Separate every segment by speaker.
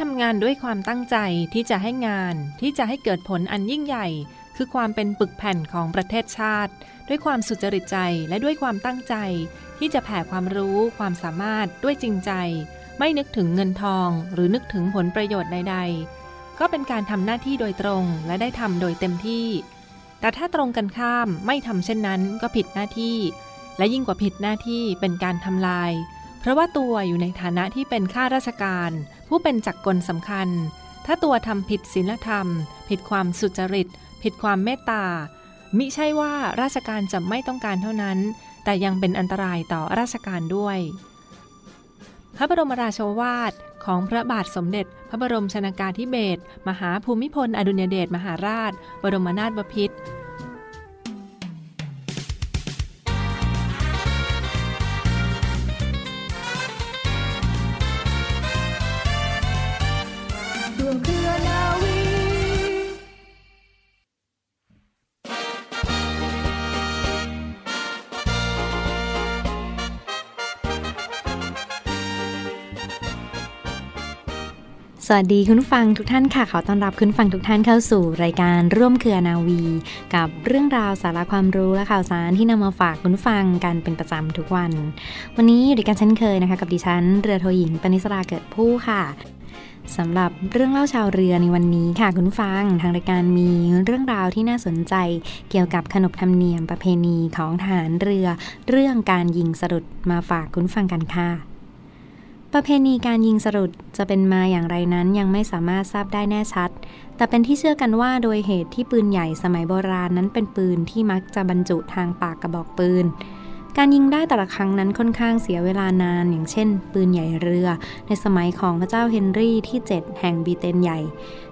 Speaker 1: ทำงานด้วยความตั้งใจที่จะให้งานที่จะให้เกิดผลอันยิ่งใหญ่ คือความเป็นปึกแผ่นของประเทศชาติ ด้วยความสุจริตใจและด้วยความตั้งใจ ที่จะแผ่ความรู้ความสามารถด้วยจริงใจ ไม่นึกถึงเงินทอง หรือนึกถึงผลประโยชน์ใด ๆ ก็เป็นการทำหน้าที่โดยตรงและได้ทำโดยเต็มที่ แต่ถ้าตรงกันข้ามไม่ทำเช่นนั้นก็ผิดหน้าที่ และยิ่งกว่าผิดหน้าที่เป็นการทำลาย เพราะว่าตัวอยู่ในฐานะที่เป็นข้าราชการ ผู้เป็นจักรกลสำคัญ ถ้าตัวทำผิดศีลธรรม ผิดความสุจริต ผิดความเมตตา มิใช่ว่าราชการจะไม่ต้องการเท่านั้น แต่ยังเป็นอันตรายต่อราชการด้วย พระบรมราชวาทของพระบาทสมเด็จ พระบรมชนากาธิเบศรมหาภูมิพล อดุลยเดชมหาราช บรมนาถบพิตร
Speaker 2: วั
Speaker 3: สดีคุณฟังทุกท่านค่ะ ขอต้อนรับคุณฟังทุกท่านเข้าสู่รายการร่วมเครือนาวี กับเรื่องราวสาระความรู้และข่าวสารที่นำมาฝากคุณฟังกันเป็นประจำทุกวัน วันนี้อยู่ด้วยกันเช่นเคยนะคะ กับดิฉันเรือโทหญิงปณิสราเกิดผู้ค่ะสำหรับเรื่องเล่าชาวเรือในวันนี้ค่ะคุณฟังทางรายการมีเรื่องราวที่น่าสนใจเกี่ยวกับขนบธรรมเนียมประเพณีของทหารเรือ เรื่องการยิงสรุดมาฝากคุณฟังกันค่ะ ประเพณีการยิงสรุดจะเป็นมาอย่างไรนั้นยังไม่สามารถทราบได้แน่ชัด แต่เป็นที่เชื่อกันว่าโดยเหตุที่ปืนใหญ่สมัยโบราณนั้นเป็นปืนที่มักจะบรรจุทางปากกระบอกปืน การยิงได้แต่ละครั้งนั้นค่อนข้างเสียเวลานาน อย่างเช่น ปืนใหญ่เรือ ในสมัยของพระเจ้าเฮนรี่ที่ 7 แห่งบีเตนใหญ่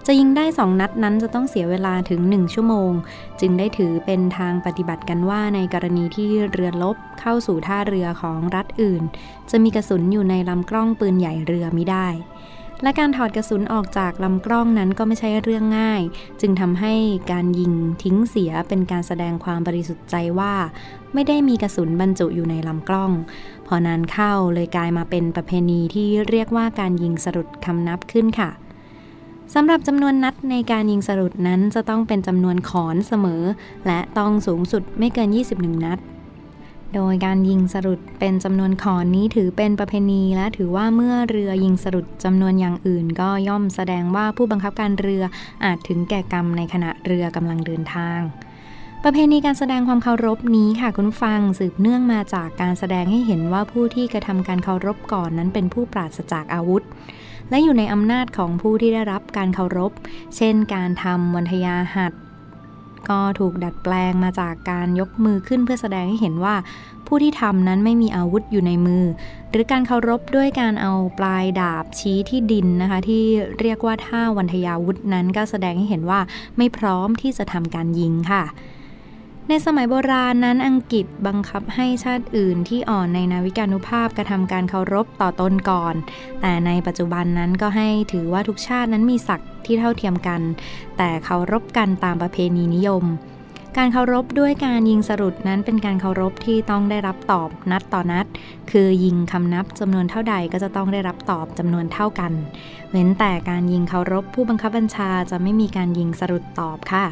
Speaker 3: จะยิงได้ 2 นัดนั้นจะต้องเสียเวลาถึง 1 ชั่วโมง จึงได้ถือเป็นทางปฏิบัติกันว่าในกรณีที่เรือลบเข้าสู่ท่าเรือของรัฐอื่น จะมีกระสุนอยู่ในลำกล้องปืนใหญ่เรือไม่ได้ และการถอดกระสุนออกจากลำกล้องนั้นก็ไม่ใช่เรื่องง่าย จึงทำให้การยิงทิ้งเสียเป็นการแสดงความบริสุทธิ์ใจว่า ไม่ได้มีกระสุนบรรจุอยู่ในลำกล้อง พอนานเข้าเลยกลายมาเป็นประเพณีที่เรียกว่าการยิงสรุดคำนับขึ้นค่ะสำหรับจำนวนนัดในการยิงสรุดนั้นจะต้องเป็นจำนวนขอนเสมอ และต้องสูงสุดไม่เกิน 21 นัด โดยการยิงสรุดเป็นจำนวนขอนนี้ถือเป็นประเพณีและถือว่าเมื่อเรือยิงสรุดจำนวนอย่างอื่น ก็ย่อมแสดงว่าผู้บังคับการเรืออาจถึงแก่กรรมในขณะเรือกำลังเดินทาง ประเพณีการแสดงความเคารพนี้ค่ะคุณฟังสืบเนื่องมาจากการแสดงให้เห็นว่าผู้ที่กระทำการเคารพก่อนนั้นเป็นผู้ปราศจากอาวุธและอยู่ในอำนาจของผู้ที่ได้รับการเคารพ เช่น การทำวันทยาหัด ก็ถูกดัดแปลงมาจากการยกมือขึ้นเพื่อแสดงให้เห็นว่า ผู้ที่ทำนั้นไม่มีอาวุธอยู่ในมือ หรือการเคารพด้วยการเอาปลายดาบชี้ที่ดินนะคะ ที่เรียกว่าท่าวันทยาวุธนั้นก็แสดงให้เห็นว่าไม่พร้อมที่จะทำการยิงค่ะ ในสมัยโบราณนั้นอังกฤษบังคับให้ชาติอื่นที่อ่อนในนาวิกานุภาพกระทำการเคารพต่อตนก่อน แต่ในปัจจุบันนั้นก็ให้ถือว่าทุกชาตินั้นมีศักดิ์ที่เท่าเทียมกัน แต่เคารพกันตามประเพณีนิยม การเคารพด้วยการยิงสรุดนั้นเป็นการเคารพที่ต้องได้รับตอบนัดต่อนัด คือยิงคำนับจำนวนเท่าใดก็จะต้องได้รับตอบจำนวนเท่ากัน เว้นแต่การยิงเคารพผู้บังคับบัญชาจะไม่มีการยิงสรุดตอบค่ะ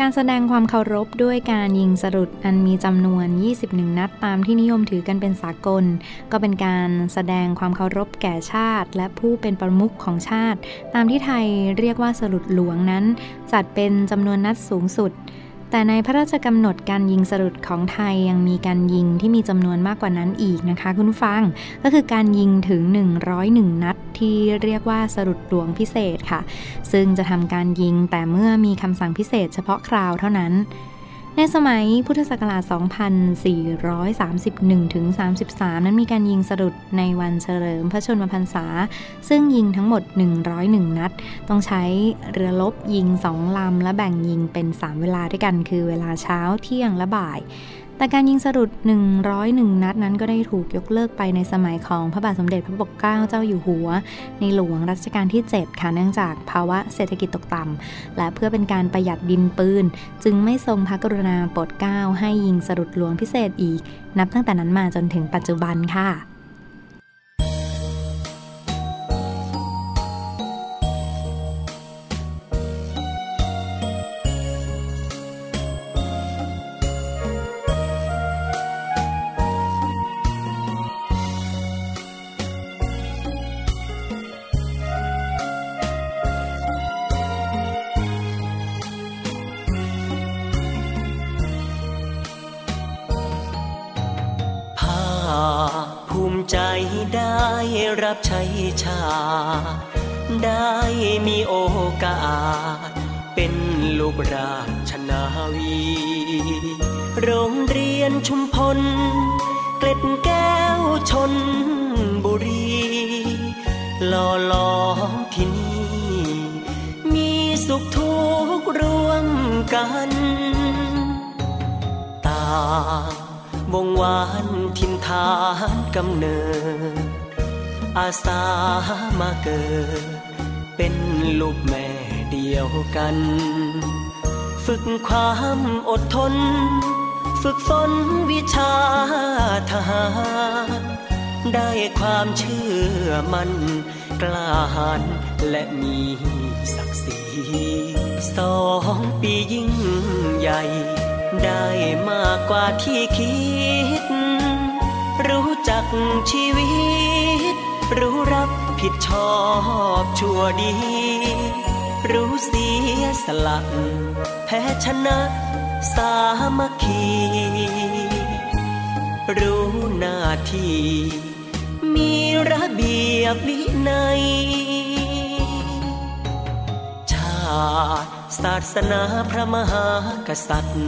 Speaker 3: การแสดงความเคารพด้วยการยิงสรุดอันมีจำนวน 21 นัดตามที่นิยมถือกันเป็นสากล ก็เป็นการแสดงความเคารพแก่ชาติ และผู้เป็นประมุขของชาติ ตามที่ไทยเรียกว่าสรุดหลวงนั้น จัดเป็นจำนวนนัดสูงสุด แต่ในพระราชกำหนดการยิงสรุดของไทยยังมีการยิงที่มีจำนวนมากกว่านั้นอีกนะคะ คุณฟังก็คือการยิงถึง 101 นัดที่เรียกว่าสรุดหลวงพิเศษค่ะ ซึ่งจะทำการยิงแต่เมื่อมีคำสั่งพิเศษเฉพาะคราวเท่านั้น ในสมัยพุทธศักราช 2431ถึง33 นั้นมีการยิงสรุดในวันเฉลิมพระชนมพรรษา ซึ่งยิงทั้งหมด 101 นัด ต้องใช้เรือลบยิง 2 ลำ และแบ่งยิงเป็น 3 เวลาด้วยกัน คือเวลาเช้าเที่ยงและบ่าย แต่การยิงสรุด 101 นัดนั้นก็ได้ถูกยกเลิกไปในสมัยของพระบาทสมเด็จพระปกเกล้าเจ้าอยู่หัว ในหลวงรัชกาลที่ 7 ค่ะเนื่องจากภาวะเศรษฐกิจตกต่ำและเพื่อเป็นการประหยัดดินปืน จึงไม่ทรงพระกรุณาโปรดเกล้าให้ยิงสรุดหลวงพิเศษอีก นับตั้งแต่นั้นมาจนถึงปัจจุบันค่ะ
Speaker 4: ชนบุรีหล่อล้อมที่นี่ มีสุขทุกข์ร่วมกันตาวงวานทินทานกำเนิด อาสามาเกิด เป็นลูกแม่เดียวกัน ฝึกความอดทน ฝึกฝนวิชาทหาร ได้ความเชื่อมันกล้าหาญและมีศักดิ์ศรีสองปียิ่งใหญ่ ได้มากกว่าที่คิด รู้จักชีวิต รู้รับผิดชอบชั่วดี รู้เสียสละแพ้ชนะสามัคคี รู้หน้าที่ มีระเบียบวินัย ชาติศาสนาพระมหากษัตริย์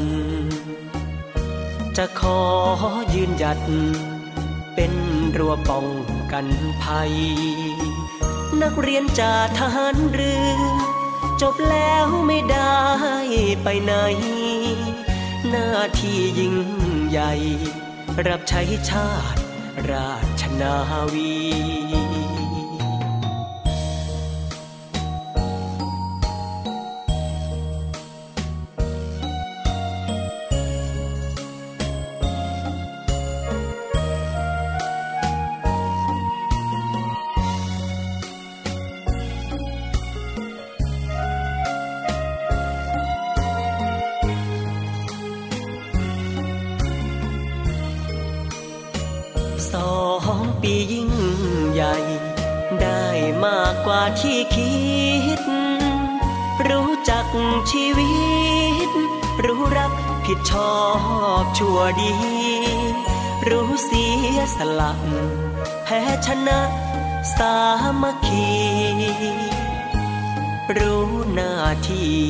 Speaker 4: จะขอยืนหยัด เป็นรั้วป้องกันภัย นักเรียนจากทหารเรือ จบแล้วไม่ได้ไปไหน หน้าที่ยิ่งใหญ่ รับใช้ชาติ ราชนาวี กว่าที่คิด รู้จักชีวิต รู้รักผิดชอบชั่วดี รู้เสียสละแพ้ชนะสามัคคี รู้หน้าที่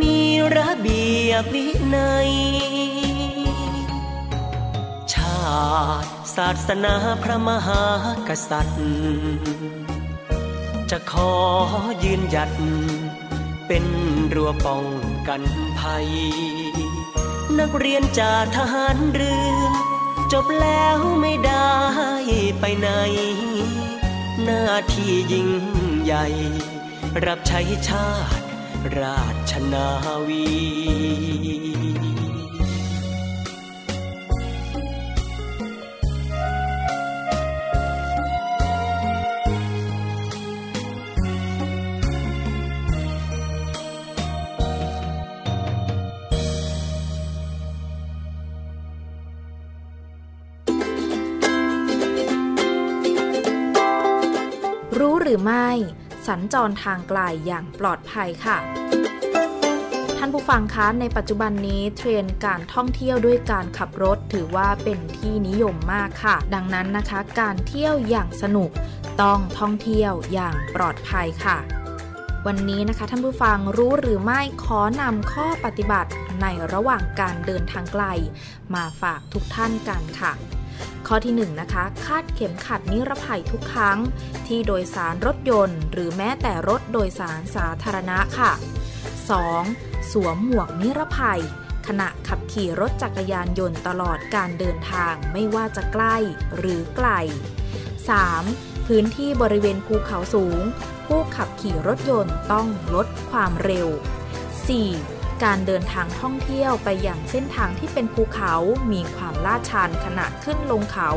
Speaker 4: มีระเบียบวินัย ชาติศาสนาพระมหากษัตริย์ จะขอยืนหยัด เป็นรั้วป้องกันภัย นักเรียนจากทหารเรือ จบแล้วไม่ได้ไปไหน หน้าที่ยิ่งใหญ่ รับใช้ชาติราชนาวี
Speaker 5: รือไม่ สัญจรทางไกลอย่างปลอดภัยค่ะ ท่านผู้ฟังคะในปัจจุบันนี้เทรนการท่องเที่ยวด้วยการขับรถถือว่าเป็นที่นิยมมากค่ะ ดังนั้นนะคะ การเที่ยวอย่างสนุกต้องท่องเที่ยวอย่างปลอดภัยค่ะวันนี้นะคะท่านผู้ฟังรู้หรือไม่ขอนำข้อปฏิบัติในระหว่างการเดินทางไกล มาฝากทุกท่านกันค่ะ ข้อที่1นนะคะคาดเข็มขัดนิรภัยทุกครั้ง ที่โดยสารรถยนต์ หรือแม้แต่รถโดยสารสาธารณะค่ะ 2. สวมหมวกนิรภัย ขณะขับขี่รถจักรยานยนต์ตลอดการเดินทางไม่ว่าจะใกล้หรือไกล 3. พื้นที่บริเวณภูเขาสูง ผู้ขับขี่รถยนต์ต้องลดความเร็ว 4. การเดินทางท่องเที่ยวไปอย่างเส้นทางที่เป็นภูเขามีความลาดชันขณะขึ้นลงเขา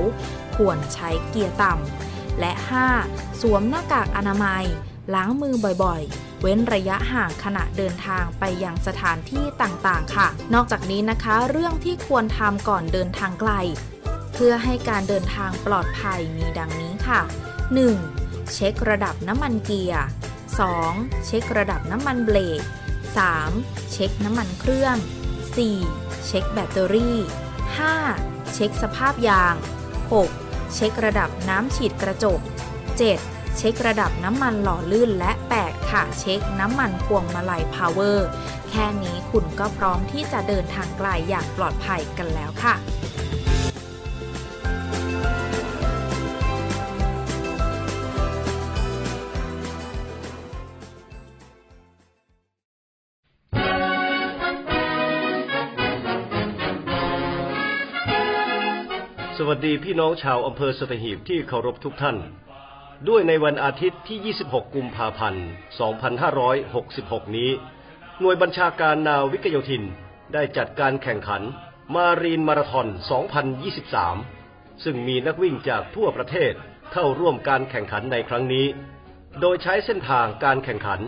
Speaker 5: ควรใช้เกียร์ต่ำ และ 5. สวมหน้ากากอนามัย ล้างมือบ่อยๆ เว้นระยะห่างขณะเดินทางไปยังสถานที่ต่างๆ ค่ะ นอกจากนี้นะคะ เรื่องที่ควรทำก่อนเดินทางไกล เพื่อให้การเดินทางปลอดภัยมีดังนี้ค่ะ 1. เช็คระดับน้ำมันเกียร์ 2. เช็คระดับน้ำมันเบรก 3. เช็คน้ำมันเครื่อง 4. เช็คแบตเตอรี่ 5. เช็คสภาพยาง 6. เช็คระดับน้ำฉีดกระจก 7. เช็คระดับน้ำมันหล่อลื่นและ 8 ค่ะ เช็คน้ำมันพวงมาลัยพาวเวอร์ แค่นี้คุณก็พร้อมที่จะเดินทางไกลอย่างปลอดภัยกันแล้วค่ะ
Speaker 6: วัสดีพี่น้องชาวอำเภอสตหีบที่เคารพทุกท่าน ด้วยในวันอาทิตย์ที่ 26 กุมภาพันธ์ 2566 นี้ หน่วยบัญชาการนาวิกโยธินได้จัดการแข่งขันมารีนมาราธอน 2023 ซึ่งมีนักวิ่งจากทั่วประเทศเข้าร่วมการแข่งขันในครั้งนี้ โดยใช้เส้นทางการแข่งขัน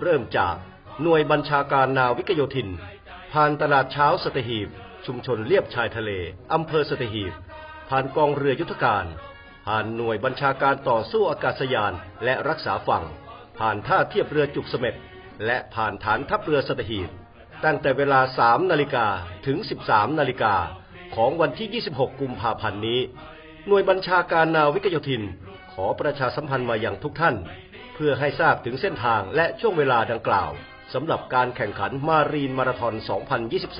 Speaker 6: เริ่มจากหน่วยบัญชาการนาวิกโยธิน ผ่านตลาดเช้าสตหีบ ชุมชนเลียบชายทะเล อำเภอสตหีบ ผ่านกองเรือยุทธการ ผ่านหน่วยบัญชาการต่อสู้อากาศยานและรักษาฝั่ง ผ่านท่าเทียบเรือจุกเสม็ดและผ่านฐานทัพเรือสตหีบตั้งแต่เวลา 3 นาฬิกาถึง 13 นาฬิกาของวันที่ 26 กุมภาพันธ์นี้ หน่วยบัญชาการนาวิกโยธิน ขอประชาสัมพันธ์มาอย่างทุกท่าน เพื่อให้ทราบถึงเส้นทางและช่วงเวลาดังกล่าวสำหรับการแข่งขันมารีนมาราธอน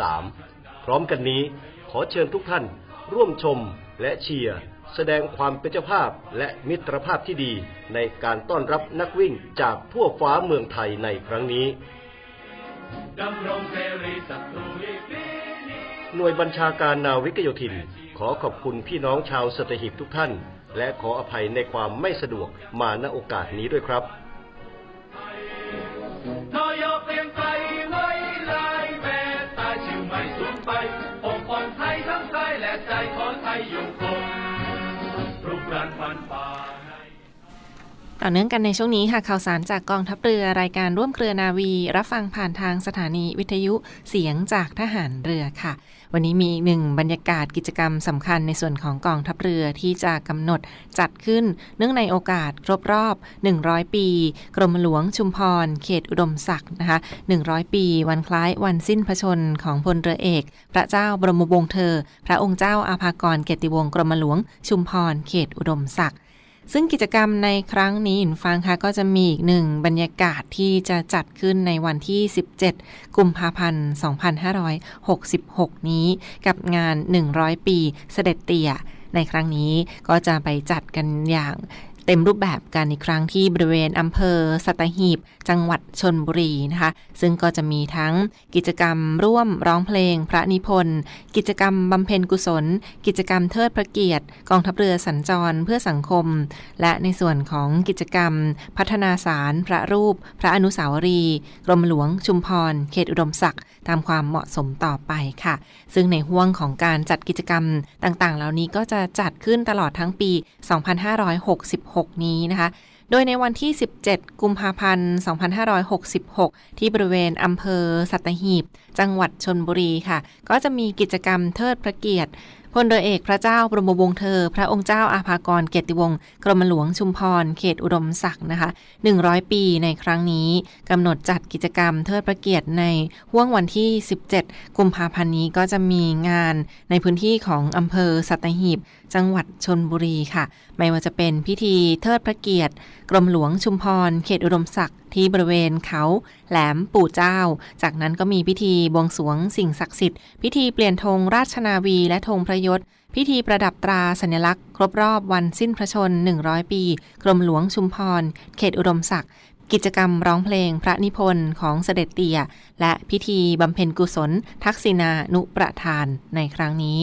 Speaker 6: 2023 พร้อมกันนี้ขอเชิญทุกท่าน ร่วมชมและเชียร์แสดงความเป็นเจ้าภาพและมิตรภาพที่ดีในการต้อนรับนักวิ่งจากทั่วฟ้าเมืองไทยในครั้งนี้หน่วยบัญชาการนาวิกโยธิน ขอขอบคุณพี่น้องชาวสตหีบทุกท่าน และขออภัยในความไม่สะดวกมาณโอกาสนี้ด้วยครับ
Speaker 2: ต่อ
Speaker 1: เนื่องกันในช่วงนี้ค่ะข่าวสารจากกองทัพเรือรายการร่วมเครือนาวี รับฟังผ่านทางสถานีวิทยุเสียงจากทหารเรือค่ะ วันนี้มีอีกหนึ่งบรรยากาศกิจกรรมสำคัญในส่วนของกองทัพเรือที่จะกำหนดจัดขึ้น เนื่องในโอกาสครบรอบ 100 ปี กรมหลวงชุมพร เขตอุดมศักดิ์นะคะ 100 ปี วันคล้ายวันสิ้นพระชนของพลเรือเอก พระเจ้าบรมวงศ์เธอ พระองค์เจ้าอาภากรเกติวงศ์กรมหลวงชุมพร เขตอุดมศักดิ์ ซึ่งกิจกรรมในครั้งนี้อินฟังค่ะก็จะมีอีกหนึ่งบรรยากาศที่จะจัดขึ้นในวันที่ 17 กุมภาพันธ์ 2566 นี้ กับงาน 100 ปีเสด็จเตี่ยในครั้งนี้ก็จะไปจัดกันอย่าง เต็มรูปแบบกันอีกครั้งที่บริเวณอำเภอสัตหีบ จังหวัดชนบุรีนะคะ ซึ่งก็จะมีทั้งกิจกรรมร่วมร้องเพลงพระนิพนธ์ กิจกรรมบำเพ็ญกุศล กิจกรรมเทิดพระเกียรติ กองทัพเรือสัญจรเพื่อสังคม และในส่วนของกิจกรรม พัฒนาสารพระรูป พระอนุสาวรีย์กรมหลวงชุมพร เขตอุดมศักดิ์ตามความเหมาะสมต่อไปค่ะ ซึ่งในห่วงของการจัดกิจกรรมต่างๆ เหล่านี้ก็จะจัดขึ้นตลอดทั้งปี 2566นี้นะคะ โดยในวันที่ 17 กุมภาพันธ์ 2566 ที่บริเวณอำเภอสัตหีบ จังหวัดชนบุรีค่ะ ก็จะมีกิจกรรมเทิดพระเกียรติพลเรือเอกพระเจ้าบรมวงศ์เธอ พระองค์เจ้าอาภากรเกียรติวงศ์กรมหลวงชุมพร เขตอุดมศักดิ์นะคะ 100 ปีในครั้งนี้กำหนดจัดกิจกรรมเทิดพระเกียรติในห่วงวันที่ 17 กุมภาพันธ์นี้ก็จะมีงานในพื้นที่ของอำเภอสัตหีบ จังหวัดชนบุรีค่ะ ไม่ว่าจะเป็นพิธีเทิดพระเกียรติ กรมหลวงชุมพร เขตอุดมศักดิ์ที่บริเวณเขาแหลมปู่เจ้า จากนั้นก็มีพิธีบวงสวงสิ่งศักดิ์สิทธิ์ พิธีเปลี่ยนธงราชนาวีและธงพระยศ พิธีประดับตราสัญลักษณ์ ครบรอบวันสิ้นพระชน 100 ปี กรมหลวงชุมพร เขตอุดมศักดิ์กิจกรรมร้องเพลงพระนิพนธ์ของเสด็จเตี่ย และพิธีบำเพ็ญกุศล ทักษิณานุประทานในครั้งนี้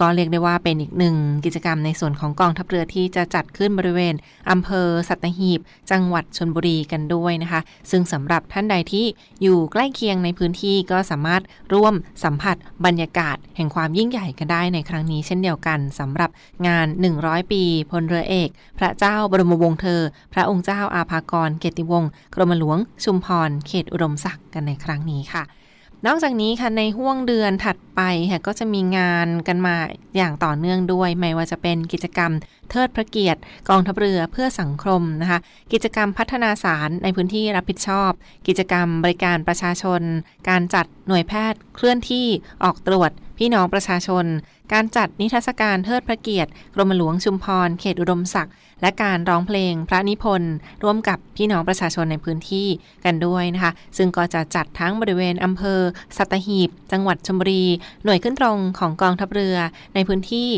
Speaker 1: ก็เรียกได้ว่าเป็นอีกหนึ่งกิจกรรมในส่วนของกองทัพเรือที่จะจัดขึ้นบริเวณอำเภอสัตหีบ จังหวัดชนบุรีกันด้วยนะคะ ซึ่งสำหรับท่านใดที่อยู่ใกล้เคียงในพื้นที่ก็สามารถร่วมสัมผัสบรรยากาศ แห่งความยิ่งใหญ่กันได้ในครั้งนี้เช่นเดียวกันสำหรับงาน 100 ปีพลเรือเอก พระเจ้าบรมวงศ์เธอ พระองค์เจ้าอาภากรเกติวงศ์กรมหลวงชุมพรเขตอุดมศักดิ์กันในครั้งนี้ค่ะ นอกจากนี้ค่ะในห่วงเดือนถัดไปค่ะก็จะมีงานกันมาอย่างต่อเนื่องด้วย ไม่ว่าจะเป็นกิจกรรมเทิดพระเกียรติ กองทัพเรือเพื่อสังคมนะคะ กิจกรรมพัฒนาสารในพื้นที่รับผิดชอบ กิจกรรมบริการประชาชน การจัดหน่วยแพทย์เคลื่อนที่ออกตรวจ พี่น้องประชาชน การจัดนิทรรศการเทิดพระเกียรติ กรมหลวงชุมพร เขตอุดมศักดิ์ และการร้องเพลงพระนิพนธ์ร่วมกับพี่น้องประชาชนในพื้นที่กันด้วยนะคะ ซึ่งก็จะจัดทั้งบริเวณอำเภอ สัตหีบ จังหวัดชลบุรี หน่วยขึ้นตรงของกองทัพเรือในพื้นที่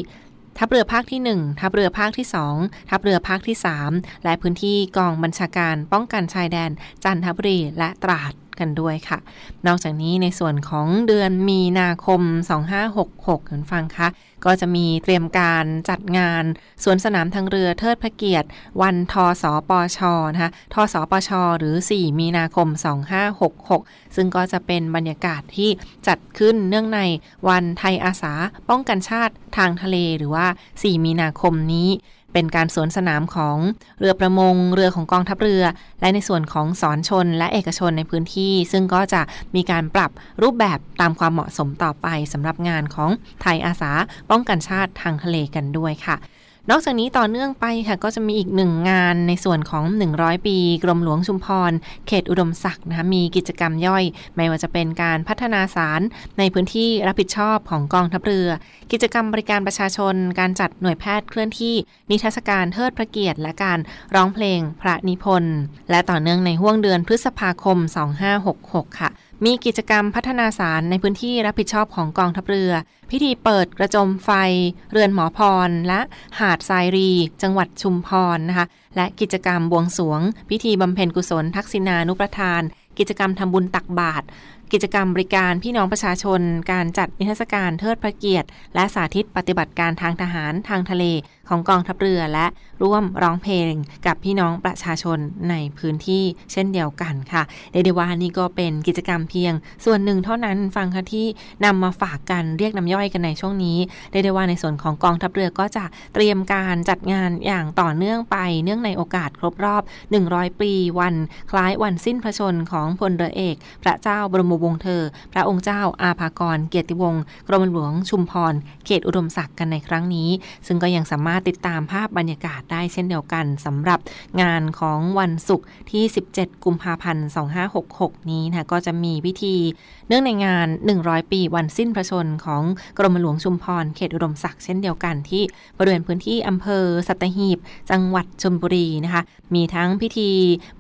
Speaker 1: ทัพเรือภาคที่ 1 ทัพเรือภาคที่ 2 ทัพเรือภาคที่ 3 และพื้นที่กองบัญชาการป้องกันชายแดน จันทบุรีและตราด กันด้วยค่ะ นอกจากนี้ในส่วนของเดือนมีนาคม 2566คุณฟังคะ ก็จะมีเตรียมการจัดงานสวนสนามทางเรือเทิดพระเกียรติ วันทสปชนะคะทสปชหรือ 4 มีนาคม 2566 ซึ่งก็จะเป็นบรรยากาศที่จัดขึ้นเนื่องในวันไทยอาสาป้องกันชาติทางทะเลหรือว่า 4 มีนาคมนี้ เป็นการสวนสนามของเรือประมง เรือของกองทัพเรือ และในส่วนของสอนชนและเอกชนในพื้นที่ ซึ่งก็จะมีการปรับรูปแบบตามความเหมาะสมต่อไปสำหรับงานของไทยอาสาป้องกันชาติทางทะเลกันด้วยค่ะ นอกจากนี้ต่อเนื่องไปค่ะก็จะมีอีกหนึ่งงานในส่วนของ 100 ปี กรมหลวงชุมพร เขตอุดมศักดิ์นะคะมีกิจกรรมย่อย ไม่ว่าจะเป็นการพัฒนาสารในพื้นที่รับผิดชอบของกองทัพเรือ กิจกรรมบริการประชาชน การจัดหน่วยแพทย์เคลื่อนที่ นิทรรศการเทิดพระเกียรติและการร้องเพลงพระนิพนธ์และต่อเนื่องในห่วงเดือนพฤษภาคม 2566 ค่ะ มีกิจกรรมพัฒนาสารในพื้นที่รับผิดชอบของกองทัพเรือ พิธีเปิดกระจมไฟ เรือนหมอพร และหาดทรายรี จังหวัดชุมพรนะคะ และกิจกรรมบวงสรวง พิธีบำเพ็ญกุศลทักษิณานุประทาน กิจกรรมทำบุญตักบาตร กิจกรรมบริการพี่น้องประชาชน การจัดนิทรรศการเทิดพระเกียรติ และสาธิตปฏิบัติการทางทหารทางทะเลของกองทัพเรือและร่วมร้องเพลงกับพี่น้องประชาชนในพื้นที่เช่นเดียวกันค่ะเรียกได้ว่านี่ก็เป็นกิจกรรมเพียง ส่วนหนึ่งเท่านั้นฟังค่ะที่นำมาฝากกันเรียกน้ำย่อยกันในช่วงนี้เรียกได้ว่าในส่วนของกองทัพเรือก็จะเตรียมการจัดงานอย่างต่อเนื่องไป เนื่องในโอกาสครบรอบ 100 ปีวัน คล้ายวันสิ้นพระชนของพลเรือเอก พระเจ้าบรมวงเธอ พระองค์เจ้าอาภากร เกียรติวงศ์กรมหลวงชุมพร เขตอุดมศักดิ์กันในครั้งนี้ ซึ่งก็ยังสามารถติดตามภาพบรรยากาศได้เช่นเดียวกันสำหรับงานของวันศุกร์ที่ 17 กุมภาพันธ์ 2566 นี้นะก็จะมีพิธี เนื่องในงาน 100 ปีวันสิ้นพระชนของกรมหลวงชุมพร เขตอุดมศักดิ์เช่นเดียวกันที่บริเวณพื้นที่อำเภอสัตหีบ จังหวัดชลบุรีนะคะ มีทั้งพิธี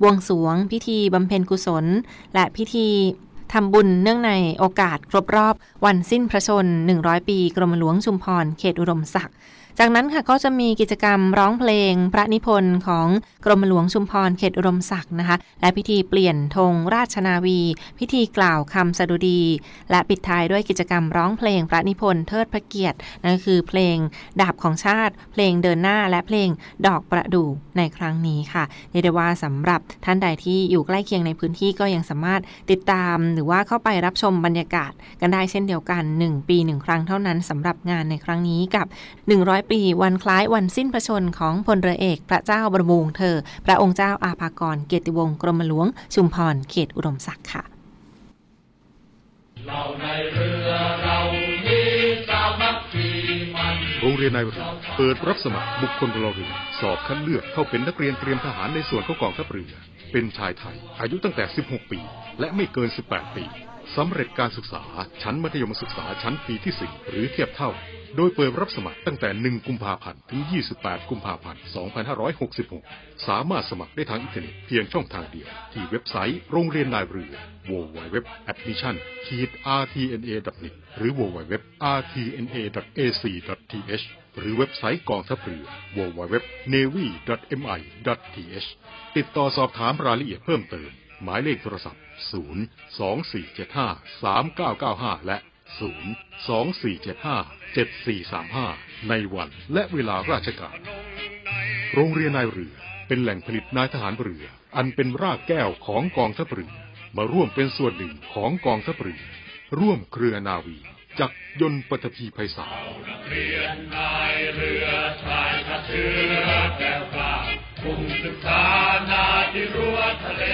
Speaker 1: บวงสวง พิธีบำเพ็ญกุศล และพิธี ทำบุญเนื่องในโอกาสครบรอบวันสิ้นพระชน 100 ปี กรมหลวงชุมพร เขตอุดมศักดิ์ จากนั้นค่ะก็จะมีกิจกรรมร้องเพลงพระนิพนธ์ของกรมหลวงชุมพรเขตอุดมศักดิ์นะคะ และพิธีเปลี่ยนธงราชนาวี พิธีกล่าวคำสดุดี และปิดท้ายด้วยกิจกรรมร้องเพลงพระนิพนธ์เทิดพระเกียรตินั่นก็คือเพลงดาบของชาติ เพลงเดินหน้าและเพลงดอกประดู่ในครั้งนี้ค่ะเรียกได้ว่าสำหรับท่านใดที่อยู่ใกล้เคียงในพื้นที่ก็ยังสามารถติดตามหรือว่าเข้าไปรับชมบรรยากาศกันได้เช่นเดียวกัน 1 ปี 1 ครั้งเท่านั้นสำหรับงานในครั้งนี้กับ 100ปี วันคล้ายวันสิ้นพระชนของพลเรือเอก พระเจ้าบรมวงศ์เธอ พระองค์เจ้าอาภากร เกียรติวงศ์กรมหลวง ชุมพร เขตอุดมศักดิ์ค่ะ
Speaker 2: เราในเรือเรานี้สามัคคีมัน
Speaker 7: โรงเรียนนายเรือเปิดรับสมัครบุคคลพลเรือนสอบคัดเลือกเข้าเป็นนักเรียนเตรียมทหารในส่วนของกองทัพเรือ เป็นชายไทย อายุตั้งแต่ 16 ปี และไม่เกิน 18 ปีสำเร็จการศึกษาชั้นมัธยมศึกษาชั้นปีที่ 4 หรือเทียบเท่า โดยเปิดรับสมัครตั้งแต่ 1 กุมภาพันธ์ ถึง 28 กุมภาพันธ์ 2566 สามารถสมัครได้ทางอินเทอร์เน็ตเพียงช่องทางเดียว ที่เว็บไซต์โรงเรียนนายเรือ www.admission-rtna.net หรือ www.rtna.ac.th หรือเว็บไซต์กองทัพเรือ www.navy.mi.th ติดต่อสอบถามรายละเอียดเพิ่มเติม หมายเลขโทรศัพท์ 0 2 4 7 5 3 9 9 5 และ0 024757435 ในวันและเวลาราชการ โรงเรียนนายเรือเป็นแหล่งผลิตนายทหารเรือ อันเป็นรากแก้วของกองทัพเรือ มาร่วมเป็นส่วนหนึ่งของกองทัพเรือ ร่วมเครือนาวี จักยนต์ปฐพีไพศาล
Speaker 2: เรียนนายเรือชายชาเชือแก้วกล้ามุ่งศึกษานาที่รั้วทะเล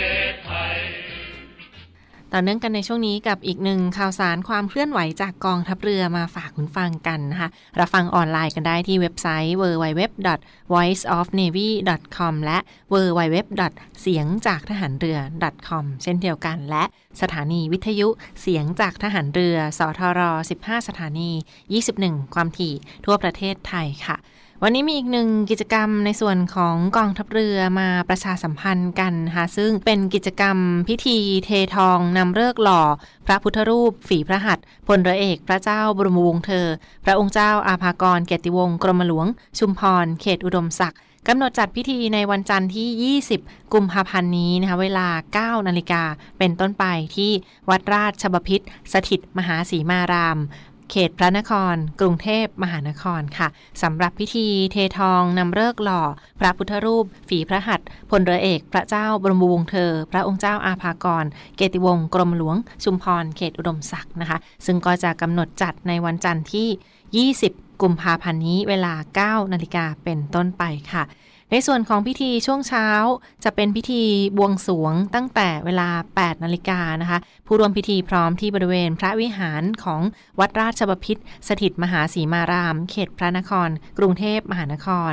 Speaker 1: ต่อเนื่องกันในช่วงนี้กับอีกหนึ่งข่าวสารความเคลื่อนไหวจากกองทัพเรือมาฝากคุณฟังกันนะคะรับฟังออนไลน์กันได้ที่เว็บไซต์ www.voiceofnavy.com และ www. เสียงจากทหารเรือ .com เช่นเดียวกันและสถานีวิทยุเสียงจากทหารเรือ สทร 15 สถานี 21 ความถี่ทั่วประเทศไทยค่ะวันนี้มีอีกหนึ่งกิจกรรมในส่วนของกองทัพเรือมาประชาสัมพันธ์กันค่ะซึ่งเป็นกิจกรรมพิธีเททองนำเลิกหล่อ พระพุทธรูป ฝีพระหัตถ์พลเรือเอกพระเจ้าบรมวงศ์เธอ พระองค์เจ้าอาภากรเกียรติวงศ์กรมหลวง ชุมพร เขตอุดมศักดิ์กำหนดจัดพิธีในวันจันทร์ที่ 20 กุมภาพันธ์นี้นะคะเวลา 9 นาฬิกาเป็นต้นไปที่วัดราชบพิษสถิตมหาสีมาราม เขตพระนคร กรุงเทพมหานครค่ะสำหรับพิธีเททองนำเลิกหล่อ พระพุทธรูป ฝีพระหัตถ์พลเรือเอก พระเจ้าบรมวงศ์เธอ พระองค์เจ้าอาภากร เกติวงศ์กรมหลวง ชุมพรเขตอุดมศักดิ์นะคะ ซึ่งก็จะกำหนดจัดในวันจันทร์ที่ 20 กุมภาพันธ์นี้เวลา 9 นาฬิกาเป็นต้นไปค่ะ ในส่วนของพิธีช่วงเช้าจะเป็นพิธีบวงสวงตั้งแต่เวลา 8 นาฬิกานะคะ ผู้ร่วมพิธีพร้อมที่บริเวณพระวิหารของวัดราชบพิษสถิตมหาสีมาราม เขตพระนคร กรุงเทพมหานคร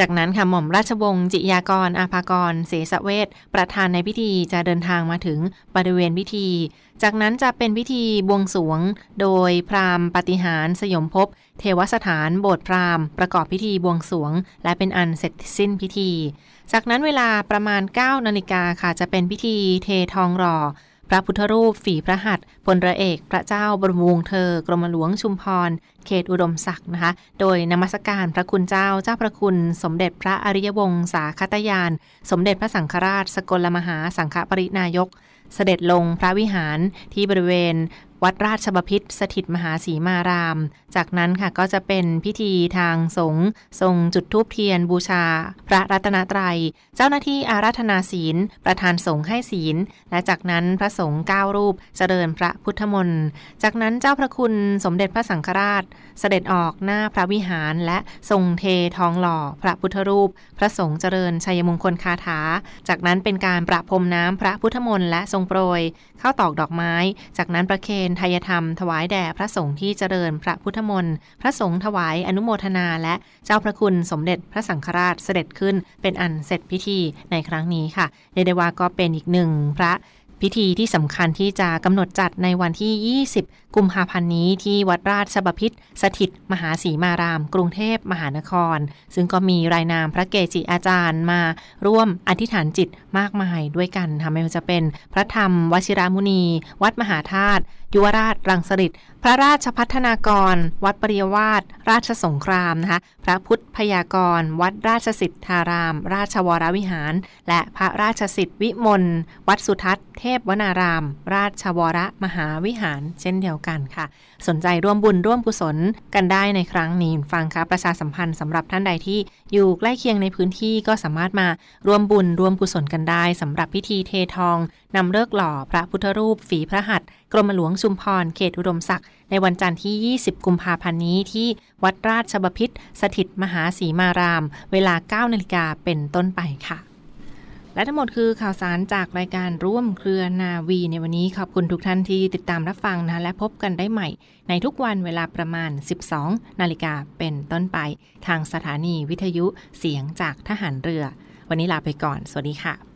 Speaker 1: จากนั้นค่ะหม่อมราชวงศ์จิยากร อาภากร เสสเวทประธานในพิธีจะเดินทางมาถึงบริเวณพิธี จากนั้นจะเป็นพิธีบวงสวง โดยพราหมณ์ปฏิหารสยมภพเทวสถานโบสถ์พราหมณ์ประกอบพิธีบวงสวง และเป็นอันเสร็จสิ้นพิธี จากนั้นเวลาประมาณ9นาฬิกาค่ะจะเป็นพิธีเททองหล่อ พระพุทธรูป ฝีพระหัตถ์พลระเอก พระเจ้าบรมวงศ์เธอ กรมหลวงชุมพร เขตอุดมศักดิ์นะคะ โดยนมัสการพระคุณเจ้าเจ้าพระคุณ สมเด็จพระอริยวงศาคตยาน สมเด็จพระสังฆราช สกลมหาสังฆปรินายก เสด็จลงพระวิหารที่บริเวณ วัดราชบพิษสถิตมหาสีมาราม จากนั้นค่ะก็จะเป็นพิธีทางสงฆ์ทรงจุดธูปเทียนบูชา พระรัตนตรัย เจ้าหน้าที่อาราธนาศีล ประธานสงฆ์ให้ศีล และจากนั้นพระสงฆ์เก้ารูปเจริญพระพุทธมนต์ จากนั้นเจ้าพระคุณสมเด็จพระสังฆราช เสด็จออกหน้าพระวิหารและทรงเททองหล่อพระพุทธรูป พระสงฆ์เจริญชัยมงคลคาถา จากนั้นเป็นการประพรมน้ำพระพุทธมนต์และทรงโปรย ข้าวตอกดอกไม้ จากนั้นประเคนทายธรรม ถวายแด่พระสงฆ์ที่เจริญพระพุทธมนต์พระสงฆ์ถวายอนุโมทนา และเจ้าพระคุณสมเด็จพระสังฆราชเสด็จขึ้น เป็นอันเสร็จพิธีในครั้งนี้ค่ะเดดว่าก็เป็นอีกหนึ่งพระ พิธีที่สำคัญที่จะกำหนดจัดในวันที่ 20 กุมภาพันธ์นี้ที่วัดราชบพิษสถิตมหาสีมาราม กรุงเทพมหานคร ซึ่งก็มีรายนามพระเกจิอาจารย์มาร่วมอธิษฐานจิตมากมายด้วยกันทำไม่ว่าจะเป็นพระธรรมวชิรามุนี วัดมหาธาตุ ยุวราชรังสฤษพระราชพัฒนากร วัดปริยวาสราชสงครามนะคะพระพุทธพยากร วัดราชสิทธาราม ราชวรวิหาร และพระราชสิทธิวิมลวัดสุทัศน์เทพวนาราม ราชวรมหาวิหาร เช่นเดียวกันค่ะ สนใจร่วมบุญร่วมกุศลกันได้ในครั้งนี้ฟังค่ะประชาสัมพันธ์สำหรับท่านใดที่อยู่ใกล้เคียงในพื้นที่ก็สามารถมาร่วมบุญร่วมกุศลกันได้สำหรับพิธีเททองนำเลิกหล่อพระพุทธรูปฝีพระหัตถ์ กรมหลวงชุมพรเขตอุดมศักดิ์ในวันจันทร์ที่ 20 กุมภาพันธ์นี้ที่วัดราชบพิษสถิตมหาสีมาราม เวลา 9 นาฬิกาเป็นต้นไปค่ะ และทั้งหมดคือข่าวสารจากรายการร่วมเครือนาวี ในวันนี้ขอบคุณทุกท่านที่ติดตามรับฟังนะและพบกันได้ใหม่ ในทุกวันเวลาประมาณ 12 นาฬิกาเป็นต้นไป ทางสถานีวิทยุเสียงจากทหารเรือ วันนี้ลาไปก่อน สวัสดีค่ะ